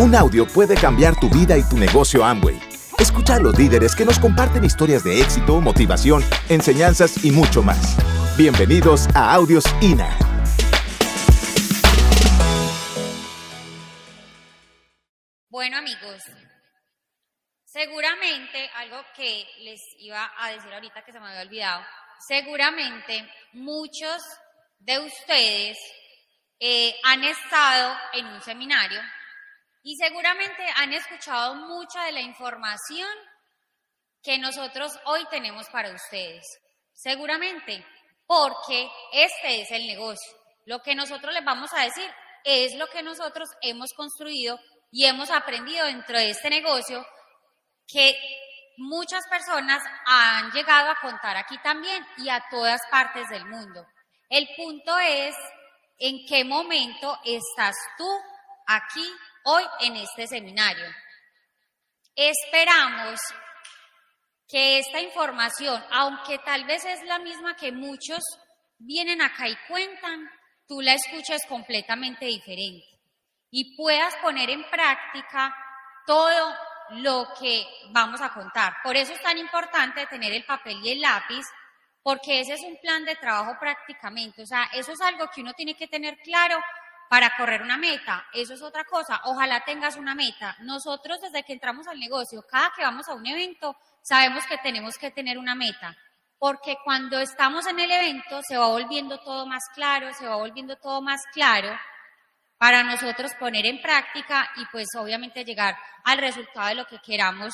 Un audio puede cambiar tu vida y tu negocio Amway. Escucha a los líderes que nos comparten historias de éxito, motivación, enseñanzas y mucho más. Bienvenidos a Audios INA. Bueno amigos, seguramente algo que les iba a decir ahorita que se me había olvidado, seguramente muchos de ustedes eh, han estado en un seminario y seguramente han escuchado mucha de la información que nosotros hoy tenemos para ustedes. Seguramente, porque este es el negocio. Lo que nosotros les vamos a decir es lo que nosotros hemos construido y hemos aprendido dentro de este negocio que muchas personas han llegado a contar aquí también y a todas partes del mundo. El punto es en qué momento estás tú aquí hoy en este seminario. Esperamos que esta información, aunque tal vez es la misma que muchos vienen acá y cuentan, tú la escuches completamente diferente y puedas poner en práctica todo lo que vamos a contar. Por eso es tan importante tener el papel y el lápiz, porque ese es un plan de trabajo prácticamente. O sea, eso es algo que uno tiene que tener claro para correr una meta. Eso es otra cosa. Ojalá tengas una meta. Nosotros desde que entramos al negocio, cada que vamos a un evento, sabemos que tenemos que tener una meta. Porque cuando estamos en el evento se va volviendo todo más claro, se va volviendo todo más claro para nosotros poner en práctica y pues obviamente llegar al resultado de lo que queramos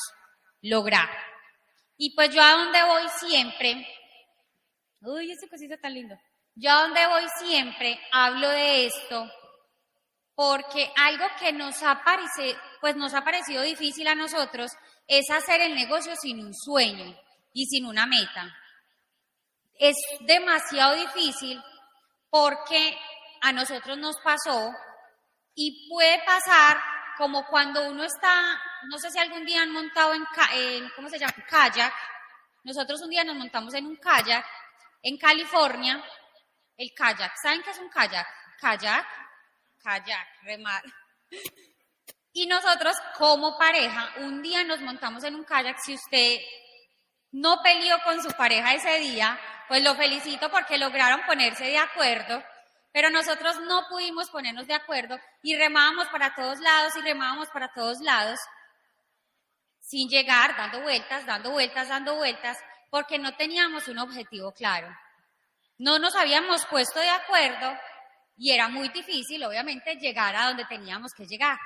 lograr. Y pues yo a donde voy siempre, uy, ese cosito tan lindo, yo a donde voy siempre hablo de esto porque algo que nos ha, parecido, pues nos ha parecido difícil a nosotros es hacer el negocio sin un sueño y sin una meta. Es demasiado difícil porque a nosotros nos pasó y puede pasar como cuando uno está, no sé si algún día han montado en, en ¿cómo se llama? Kayak. Nosotros un día nos montamos en un kayak en California. El kayak, ¿saben qué es un kayak? Kayak kayak, remar. Y nosotros como pareja, un día nos montamos en un kayak. Si usted no peleó con su pareja ese día, pues lo felicito porque lograron ponerse de acuerdo. Pero nosotros no pudimos ponernos de acuerdo y remábamos para todos lados y remábamos para todos lados sin llegar, dando vueltas, dando vueltas, dando vueltas, porque no teníamos un objetivo claro. No nos habíamos puesto de acuerdo y era muy difícil, obviamente, llegar a donde teníamos que llegar.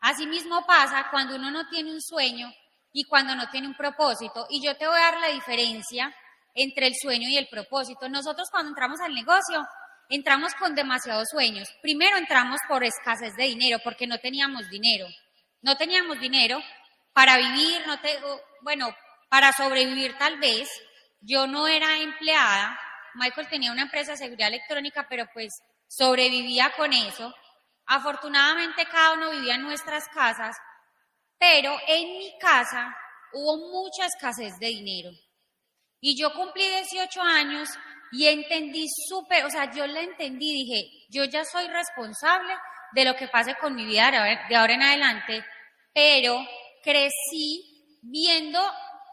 Asimismo pasa cuando uno no tiene un sueño y cuando no tiene un propósito. Y yo te voy a dar la diferencia entre el sueño y el propósito. Nosotros cuando entramos al negocio, entramos con demasiados sueños. Primero entramos por escasez de dinero, porque no teníamos dinero. No teníamos dinero para vivir, no te, bueno, para sobrevivir tal vez. Yo no era empleada. Michael tenía una empresa de seguridad electrónica, pero pues sobrevivía con eso. Afortunadamente cada uno vivía en nuestras casas, pero en mi casa hubo mucha escasez de dinero. Y yo cumplí 18 años y entendí súper, o sea, yo la entendí, dije, yo ya soy responsable de lo que pase con mi vida de ahora en adelante, pero crecí viendo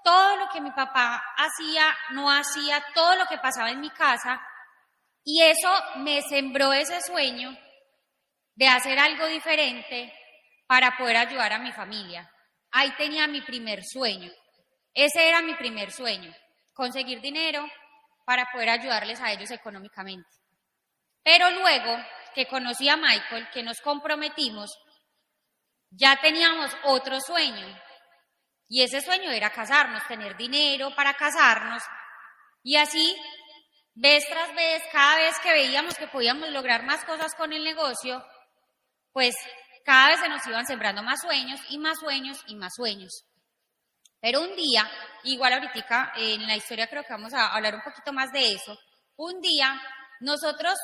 todo lo que mi papá hacía, no hacía, todo lo que pasaba en mi casa y eso me sembró ese sueño de hacer algo diferente para poder ayudar a mi familia. Ahí tenía mi primer sueño. Ese era mi primer sueño, conseguir dinero para poder ayudarles a ellos económicamente. Pero luego que conocí a Michael, que nos comprometimos, ya teníamos otro sueño. Y ese sueño era casarnos, tener dinero para casarnos. Y así vez tras vez, cada vez que veíamos que podíamos lograr más cosas con el negocio, pues cada vez se nos iban sembrando más sueños y más sueños y más sueños. Pero un día, igual ahorita en la historia creo que vamos a hablar un poquito más de eso, un día nosotros,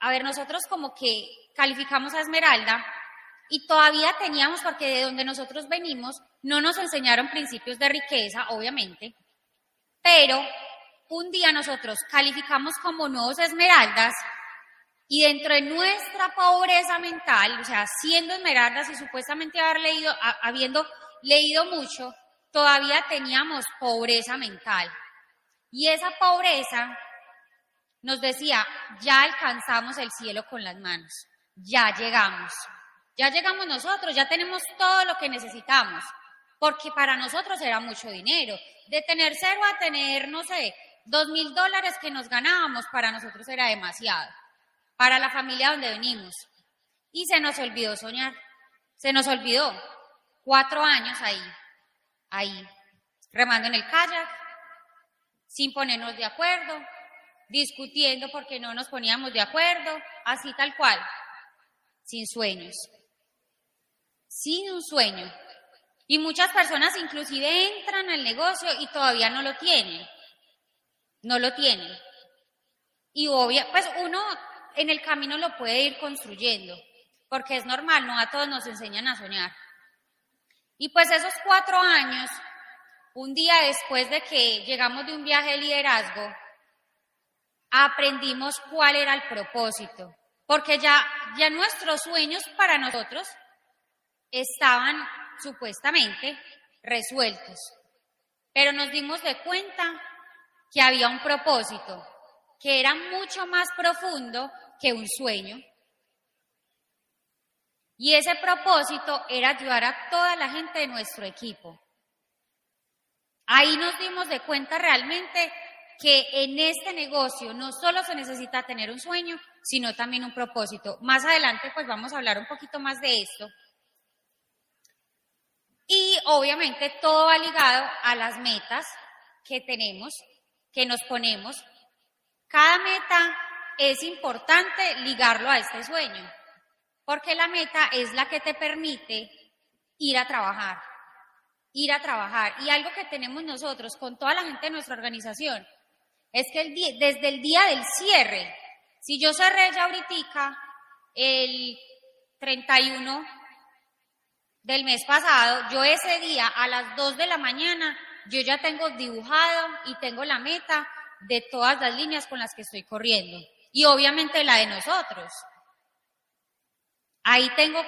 a ver, nosotros como que calificamos a Esmeralda y todavía teníamos, porque de donde nosotros venimos, no nos enseñaron principios de riqueza, obviamente, pero un día nosotros calificamos como nuevos esmeraldas Y dentro de nuestra pobreza mental, o sea, siendo esmeraldas y supuestamente haber leído, habiendo leído mucho, todavía teníamos pobreza mental. Y esa pobreza nos decía, ya alcanzamos el cielo con las manos, ya llegamos, ya llegamos nosotros, ya tenemos todo lo que necesitamos, porque para nosotros era mucho dinero. De tener cero a tener, no sé, dos mil dólares que nos ganábamos, para nosotros era demasiado para la familia donde venimos. Y se nos olvidó soñar, se nos olvidó. Cuatro años ahí, ahí, remando en el kayak, sin ponernos de acuerdo, discutiendo porque no nos poníamos de acuerdo, así tal cual, sin sueños, sin un sueño. Y muchas personas inclusive entran al negocio y todavía no lo tienen, no lo tienen. Y obvia, pues uno en el camino lo puede ir construyendo, porque es normal, no a todos nos enseñan a soñar. Y pues esos cuatro años, un día después de que llegamos de un viaje de liderazgo, aprendimos cuál era el propósito, porque ya, ya nuestros sueños para nosotros estaban supuestamente resueltos, pero nos dimos de cuenta que había un propósito, que era mucho más profundo que un sueño. Y ese propósito era ayudar a toda la gente de nuestro equipo. Ahí nos dimos de cuenta realmente que en este negocio no solo se necesita tener un sueño, sino también un propósito. Más adelante pues vamos a hablar un poquito más de esto. Y obviamente todo va ligado a las metas que tenemos, que nos ponemos. Cada meta es importante ligarlo a este sueño, porque la meta es la que te permite ir a trabajar, ir a trabajar. Y algo que tenemos nosotros con toda la gente de nuestra organización es que desde el día del cierre, si yo cerré ya ahorita el 31 del mes pasado, yo ese día a las 2 de la mañana, yo ya tengo dibujado y tengo la meta de todas las líneas con las que estoy corriendo y obviamente la de nosotros. Ahí tengo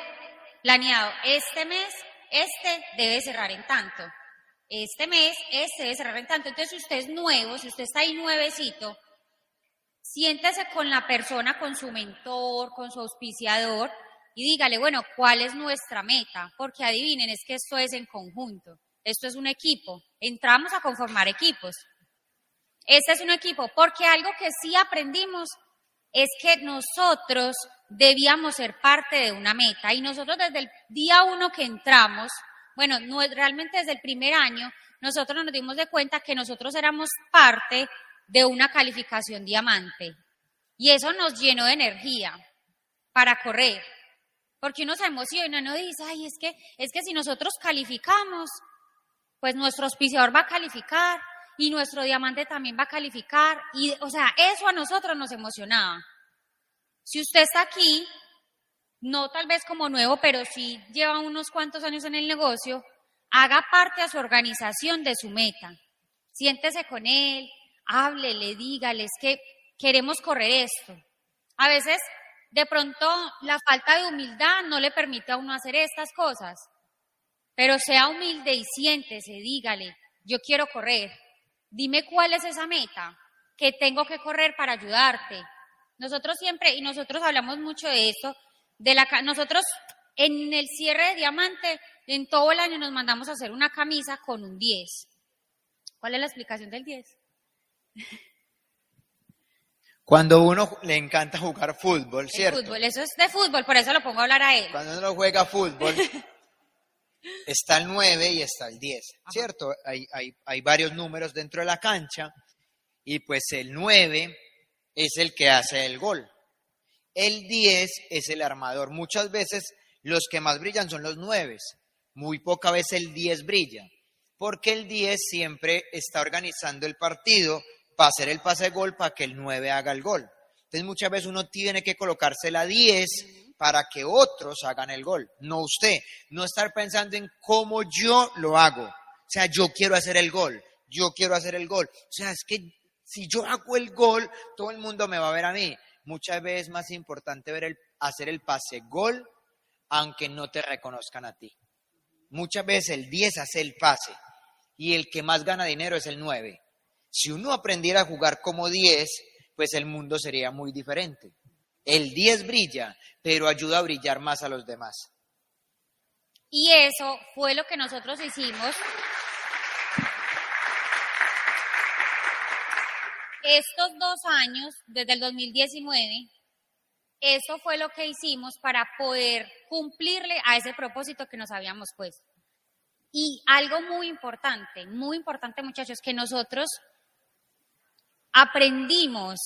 planeado este mes, este debe cerrar en tanto. Este mes, este debe cerrar en tanto. Entonces, si usted es nuevo, si usted está ahí nuevecito, siéntese con la persona, con su mentor, con su auspiciador y dígale, bueno, ¿cuál es nuestra meta? Porque adivinen, es que esto es en conjunto. Esto es un equipo. Entramos a conformar equipos. Este es un equipo, porque algo que sí aprendimos es que nosotros debíamos ser parte de una meta y nosotros desde el día uno que entramos, bueno, no, realmente desde el primer año, nosotros nos dimos de cuenta que nosotros éramos parte de una calificación diamante y eso nos llenó de energía para correr. Porque uno se emociona, uno dice, ay, es que, es que si nosotros calificamos, pues nuestro auspiciador va a calificar, y nuestro diamante también va a calificar. Y, o sea, eso a nosotros nos emocionaba. Si usted está aquí, no tal vez como nuevo, pero sí lleva unos cuantos años en el negocio, haga parte a su organización de su meta. Siéntese con él, háblele, dígale, es que queremos correr esto. A veces, de pronto, la falta de humildad no le permite a uno hacer estas cosas. Pero sea humilde y siéntese, dígale, yo quiero correr. Dime cuál es esa meta que tengo que correr para ayudarte. Nosotros siempre, y nosotros hablamos mucho de esto, de la, nosotros en el cierre de diamante, en todo el año nos mandamos a hacer una camisa con un 10. ¿Cuál es la explicación del 10? Cuando uno le encanta jugar fútbol, ¿cierto? fútbol, eso es de fútbol, por eso lo pongo a hablar a él. Cuando uno juega fútbol, está el 9 y está el 10, ¿cierto? Hay, hay, hay, varios números dentro de la cancha y pues el 9 es el que hace el gol. El 10 es el armador. Muchas veces los que más brillan son los 9, muy poca vez el 10 brilla, porque el 10 siempre está organizando el partido para hacer el pase de gol para que el 9 haga el gol. Entonces muchas veces uno tiene que colocarse la 10 para que otros hagan el gol, no usted. No estar pensando en cómo yo lo hago. O sea, yo quiero hacer el gol, yo quiero hacer el gol. O sea, es que si yo hago el gol, todo el mundo me va a ver a mí. muchas veces es más importante ver el, hacer el pase gol, aunque no te reconozcan a ti. Muchas veces el 10 hace el pase y el que más gana dinero es el 9. Si uno aprendiera a jugar como 10, pues el mundo sería muy diferente. El 10 brilla, pero ayuda a brillar más a los demás. Y eso fue lo que nosotros hicimos. Estos dos años, desde el 2019, eso fue lo que hicimos para poder cumplirle a ese propósito que nos habíamos puesto. Y algo muy importante, muy importante muchachos, que nosotros aprendimos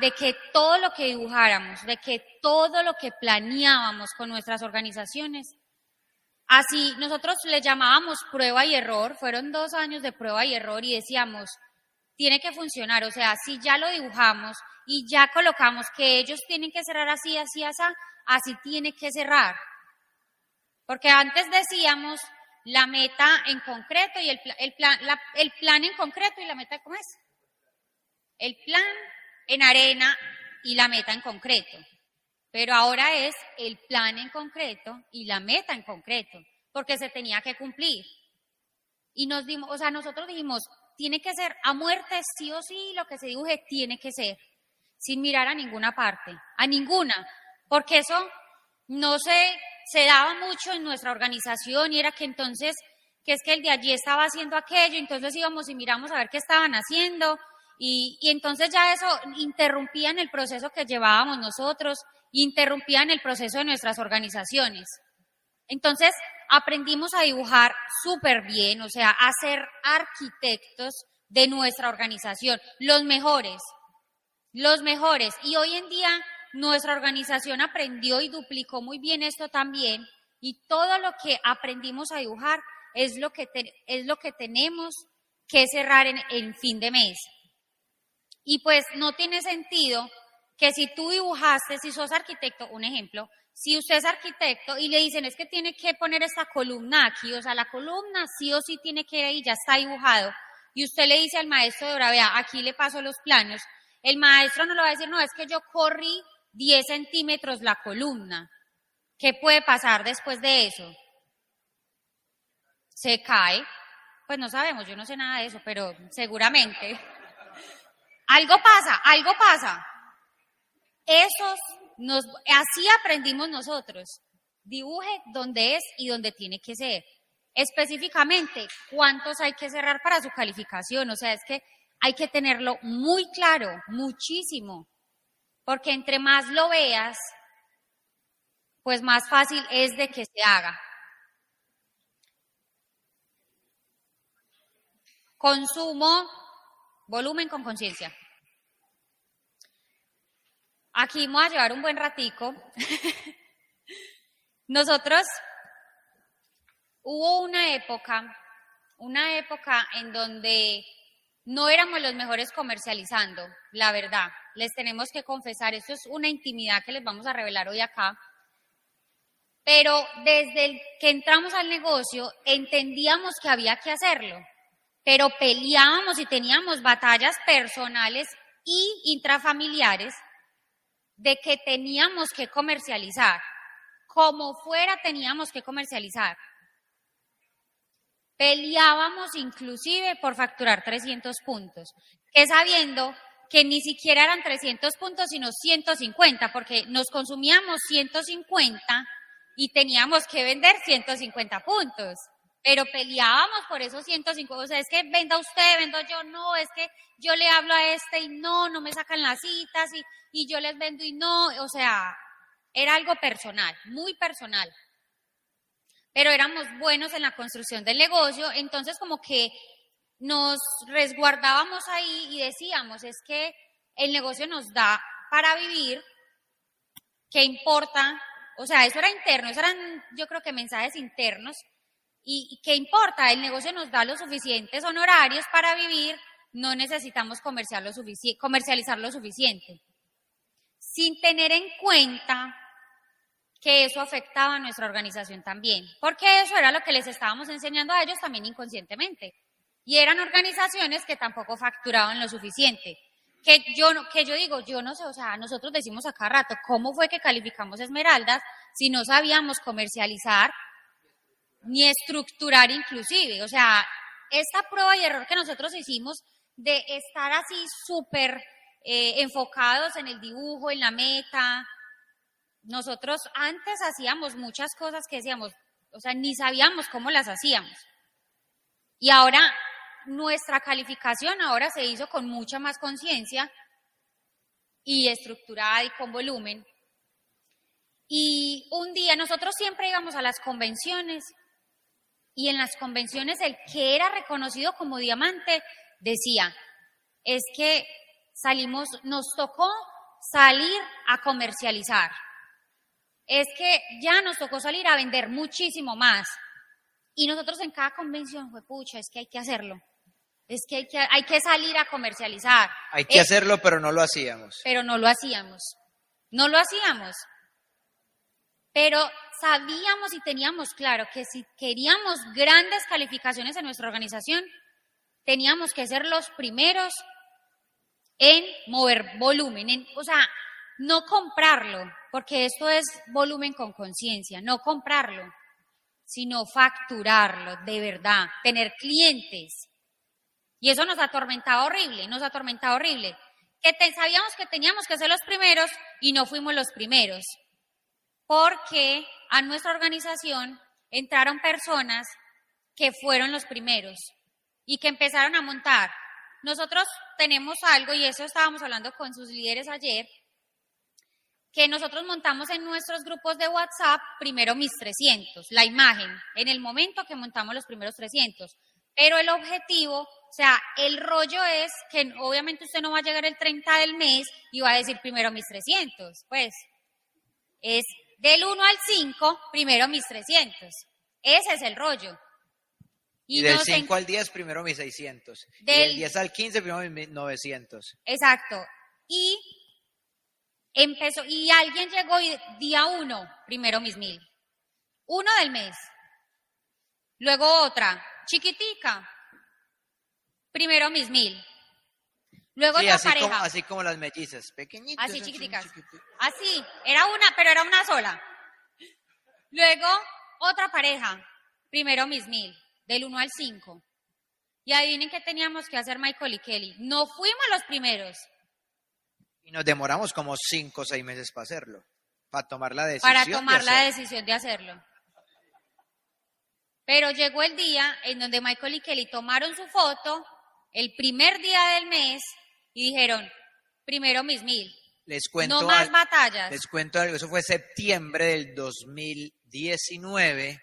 de que todo lo que dibujáramos, de que todo lo que planeábamos con nuestras organizaciones, así nosotros le llamábamos prueba y error, fueron dos años de prueba y error y decíamos, tiene que funcionar, o sea, si ya lo dibujamos y ya colocamos que ellos tienen que cerrar así, así, así, así tiene que cerrar. Porque antes decíamos la meta en concreto y el plan, el plan en concreto y la meta, ¿cómo es? El plan en arena y la meta en concreto. Pero ahora es el plan en concreto y la meta en concreto, porque se tenía que cumplir. Y nos dimos, o sea, nosotros dijimos, tiene que ser a muerte, sí o sí, lo que se dibuje tiene que ser, sin mirar a ninguna parte, a ninguna, porque eso no se, se daba mucho en nuestra organización y era que entonces, que es que el de allí estaba haciendo aquello, entonces íbamos y miramos a ver qué estaban haciendo, y, entonces ya eso interrumpía en el proceso que llevábamos nosotros, interrumpía en el proceso de nuestras organizaciones. Entonces aprendimos a dibujar súper bien, o sea, a ser arquitectos de nuestra organización, los mejores, los mejores. Y hoy en día nuestra organización aprendió y duplicó muy bien esto también, y todo lo que aprendimos a dibujar es lo que, es lo que tenemos que cerrar en, en fin de mes. Y pues no tiene sentido que si tú dibujaste, si sos arquitecto, un ejemplo, si usted es arquitecto y le dicen es que tiene que poner esta columna aquí, o sea, la columna sí o sí tiene que ir ahí, ya está dibujado, y usted le dice al maestro de obra, vea, aquí le paso los planos, el maestro no le va a decir, no, es que yo corrí 10 centímetros la columna. ¿Qué puede pasar después de eso? Se cae. Pues no sabemos, yo no sé nada de eso, pero seguramente. Algo pasa, algo pasa. Esos nos, así aprendimos nosotros. Dibuje donde es y donde tiene que ser. Específicamente, cuántos hay que cerrar para su calificación. O sea, es que hay que tenerlo muy claro, muchísimo. Porque entre más lo veas, pues más fácil es de que se haga. Consumo Volumen con conciencia. Aquí vamos a llevar un buen ratico. Nosotros hubo una época, una época en donde no éramos los mejores comercializando, la verdad. Les tenemos que confesar, esto es una intimidad que les vamos a revelar hoy acá. Pero desde que entramos al negocio entendíamos que había que hacerlo pero peleábamos y teníamos batallas personales y intrafamiliares de que teníamos que comercializar. Como fuera teníamos que comercializar. Peleábamos inclusive por facturar 300 puntos, que sabiendo que ni siquiera eran 300 puntos, sino 150, porque nos consumíamos 150 y teníamos que vender 150 puntos pero peleábamos por esos 105, o sea, es que venda usted, vendo yo, no, es que yo le hablo a este y no, no me sacan las citas y, y yo les vendo y no, o sea, era algo personal, muy personal. Pero éramos buenos en la construcción del negocio, entonces como que nos resguardábamos ahí y decíamos, es que el negocio nos da para vivir, ¿qué importa? O sea, eso era interno, eso eran yo creo que mensajes internos ¿Y qué importa? El negocio nos da los suficientes honorarios para vivir, no necesitamos comercializar lo suficiente. Sin tener en cuenta que eso afectaba a nuestra organización también, porque eso era lo que les estábamos enseñando a ellos también inconscientemente. Y eran organizaciones que tampoco facturaban lo suficiente. que yo, que yo digo, yo no sé, o sea, nosotros decimos a cada rato, ¿cómo fue que calificamos esmeraldas si no sabíamos comercializar ni estructurar inclusive? O sea, esta prueba y error que nosotros hicimos de estar así súper eh, enfocados en el dibujo, en la meta, nosotros antes hacíamos muchas cosas que decíamos, o sea, ni sabíamos cómo las hacíamos. Y ahora nuestra calificación ahora se hizo con mucha más conciencia y estructurada y con volumen. Y un día nosotros siempre íbamos a las convenciones y en las convenciones el que era reconocido como diamante decía, es que salimos, nos tocó salir a comercializar. Es que ya nos tocó salir a vender muchísimo más. Y nosotros en cada convención, fue pucha, es que hay que hacerlo. Es que hay que, hay que salir a comercializar. Hay que hacerlo, pero no lo hacíamos. pero no lo hacíamos. No lo hacíamos. Pero sabíamos y teníamos claro que si queríamos grandes calificaciones en nuestra organización, teníamos que ser los primeros en mover volumen, en- o sea, no comprarlo, porque esto es volumen con conciencia, no comprarlo, sino facturarlo de verdad, tener clientes. Y eso nos atormentaba horrible, nos atormentaba horrible. Que sabíamos que teníamos que ser los primeros y no fuimos los primeros. Porque a nuestra organización entraron personas que fueron los primeros y que empezaron a montar. Nosotros tenemos algo, y eso estábamos hablando con sus líderes ayer, que nosotros montamos en nuestros grupos de WhatsApp primero mis 300, la imagen, en el momento que montamos los primeros 300. Pero el objetivo, o sea, el rollo es que obviamente usted no va a llegar el 30 del mes y va a decir primero mis 300, pues es del 1 al 5, primero mis 300. Ese es el rollo. Y, del nos en- 5 al 10, primero mis 600. Y Del- del 10 al 15, primero mis 900. Exacto. Y empezó, y alguien llegó y día uno, primero mis mil. Uno del mes. Luego otra, chiquitica. Primero mis mil. Luego Sí, otra así pareja. como, así como las mellizas, pequeñitas. Así chiquiticas. chiquiti- Así, era una, pero era una sola. Luego, otra pareja. Primero mis mil, del 1 al 5. Y adivinen qué teníamos que hacer Michael y Kelly. No fuimos los primeros Y nos demoramos como 5 o 6 meses para hacerlo. Para tomar la decisión. para de tomar la decisión de hacerlo. Pero llegó el día en donde Michael y Kelly tomaron su foto el primer día del mes y dijeron, primero mis mil, Les cuento, no más al- batallas. les cuento algo. Eso fue septiembre del 2019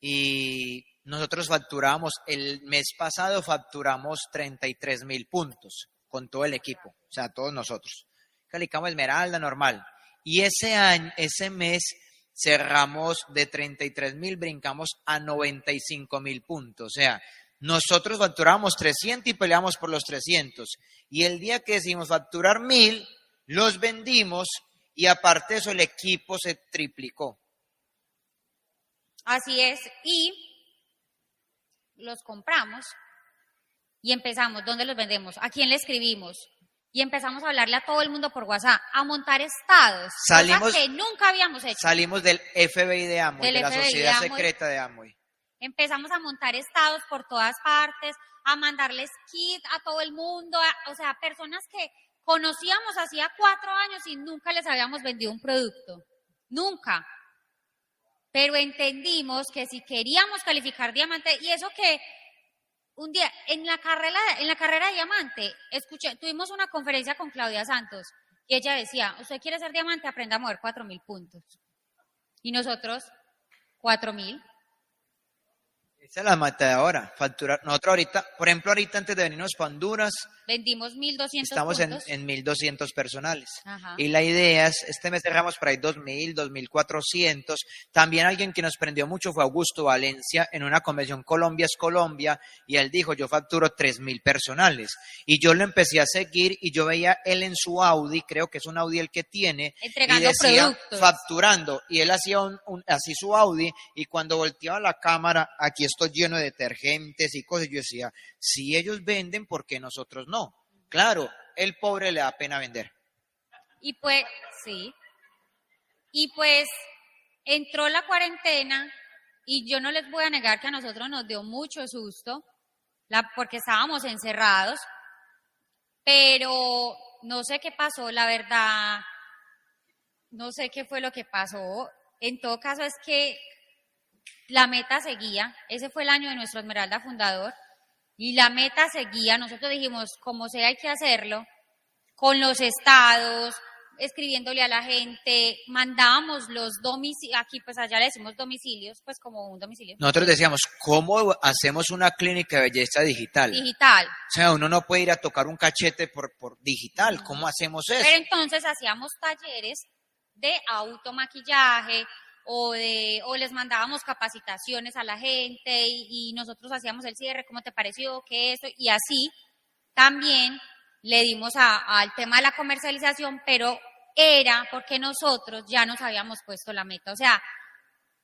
y nosotros facturamos, el mes pasado facturamos 33 mil puntos con todo el equipo, o sea, todos nosotros. Calicamos Esmeralda normal. Y ese año, ese mes cerramos de 33 mil, brincamos a 95 mil puntos. O sea, nosotros facturamos 300 y peleamos por los 300. Y el día que decidimos facturar mil, los vendimos y aparte de eso el equipo se triplicó. Así es. Y los compramos y empezamos. ¿Dónde los vendemos? ¿A quién le escribimos? Y empezamos a hablarle a todo el mundo por WhatsApp, a montar estados, Salimos- cosa que nunca habíamos hecho. Salimos del FBI de Amway, Del de la FBI sociedad secreta de Amway. Empezamos a montar estados por todas partes, a mandarles kit a todo el mundo, o sea, personas que conocíamos hacía cuatro años y nunca les habíamos vendido un producto. Nunca. Pero entendimos que si queríamos calificar diamante, y eso que un día en la carrera, en la carrera de diamante, escuché, tuvimos una conferencia con Claudia Santos y ella decía, usted quiere ser diamante, aprenda a mover cuatro mil puntos. Y nosotros, cuatro mil. Esa es la meta de ahora, facturar. Nosotros ahorita, por ejemplo, ahorita antes de venirnos para Honduras, Vendimos 1.200 estamos en, puntos. en 1.200 personales. Ajá. Y la idea es, este mes cerramos por ahí 2.000, 2.400. También alguien que nos prendió mucho fue Augusto Valencia en una convención Colombia es Colombia y él dijo, yo facturo 3.000 personales. Y yo lo empecé a seguir y yo veía él en su Audi, creo que es un Audi el que tiene, Entregando y decía productos. facturando. Y él hacía un, un- así su Audi y cuando volteaba la cámara, aquí estoy lleno de detergentes y cosas, yo decía, si ellos venden, ¿por qué nosotros no? Claro, el pobre le da pena vender. Y pues, sí. Y pues entró la cuarentena y yo no les voy a negar que a nosotros nos dio mucho susto porque estábamos encerrados, pero no sé qué pasó, la verdad, no sé qué fue lo que pasó. En todo caso es que la meta seguía, ese fue el año de nuestro Esmeralda fundador, y la meta seguía, nosotros dijimos, como sea hay que hacerlo, con los estados, escribiéndole a la gente, mandábamos los domicilios, aquí pues allá le decimos domicilios, pues como un domicilio. Nosotros decíamos, ¿cómo hacemos una clínica de belleza digital? Digital. O sea, uno no puede ir a tocar un cachete por, por digital, ¿cómo hacemos eso? Pero entonces hacíamos talleres de automaquillaje o, les mandábamos capacitaciones a la gente y, y nosotros hacíamos el cierre, ¿cómo te pareció? ¿Qué eso? Y así también le dimos al tema de la comercialización, pero era porque nosotros ya nos habíamos puesto la meta. O sea,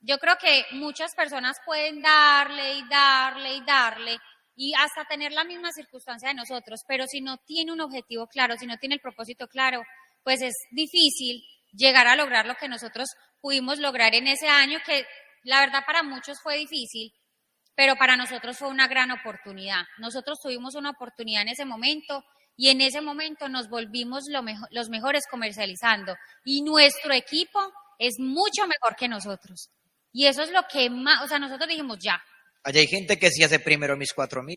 yo creo que muchas personas pueden darle y darle y darle y hasta tener la misma circunstancia de nosotros, pero si no tiene un objetivo claro, si no tiene el propósito claro, pues es difícil llegar a lograr lo que nosotros pudimos lograr en ese año, que la verdad para muchos fue difícil, pero para nosotros fue una gran oportunidad. Nosotros tuvimos una oportunidad en ese momento y en ese momento nos volvimos lo mejo- los mejores comercializando y nuestro equipo es mucho mejor que nosotros. Y eso es lo que más, o sea, nosotros dijimos ya, Allá hay gente que sí hace primero mis cuatro mil.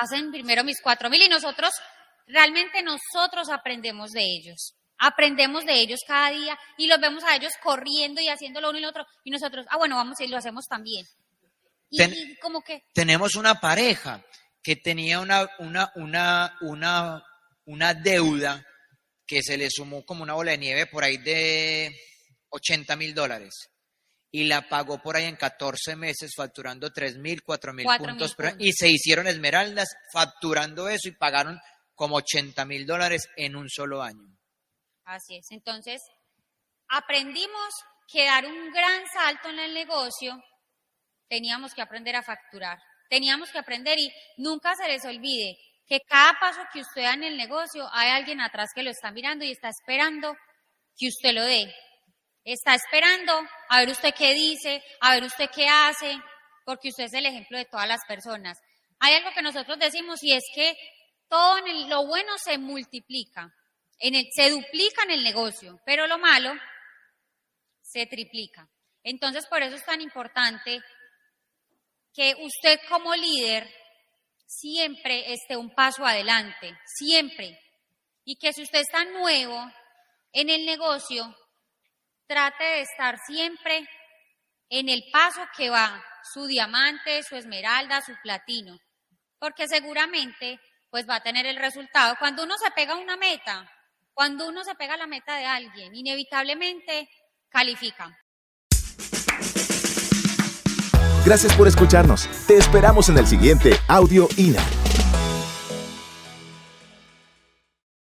hacen primero mis cuatro mil y nosotros, realmente nosotros aprendemos de ellos. Aprendemos de ellos cada día y los vemos a ellos corriendo y haciendo lo uno y lo otro. Y nosotros, ah, bueno, vamos y lo hacemos también. Y, Ten- y como que, Tenemos una pareja que tenía una, una, una, una, una deuda que se le sumó como una bola de nieve por ahí de 80 mil dólares. Y la pagó por ahí en 14 meses, facturando 3 mil, 4 mil puntos. y se hicieron esmeraldas facturando eso y pagaron como 80 mil dólares en un solo año. Así es. Entonces, aprendimos que dar un gran salto en el negocio, teníamos que aprender a facturar. Teníamos que aprender y nunca se les olvide que cada paso que usted da en el negocio hay alguien atrás que lo está mirando y está esperando que usted lo dé. Está esperando a ver usted qué dice, a ver usted qué hace, porque usted es el ejemplo de todas las personas. Hay algo que nosotros decimos y es que todo en el- lo bueno se multiplica, en el- se duplica en el negocio, pero lo malo se triplica. Entonces, por eso es tan importante que usted como líder siempre esté un paso adelante, siempre. Y que si usted está nuevo en el negocio, trate de estar siempre en el paso que va su diamante, su esmeralda, su platino. Porque seguramente pues va a tener el resultado. Cuando uno se pega una meta, cuando uno se pega a la meta de alguien, inevitablemente califica. Gracias por escucharnos. Te esperamos en el siguiente Audio INA.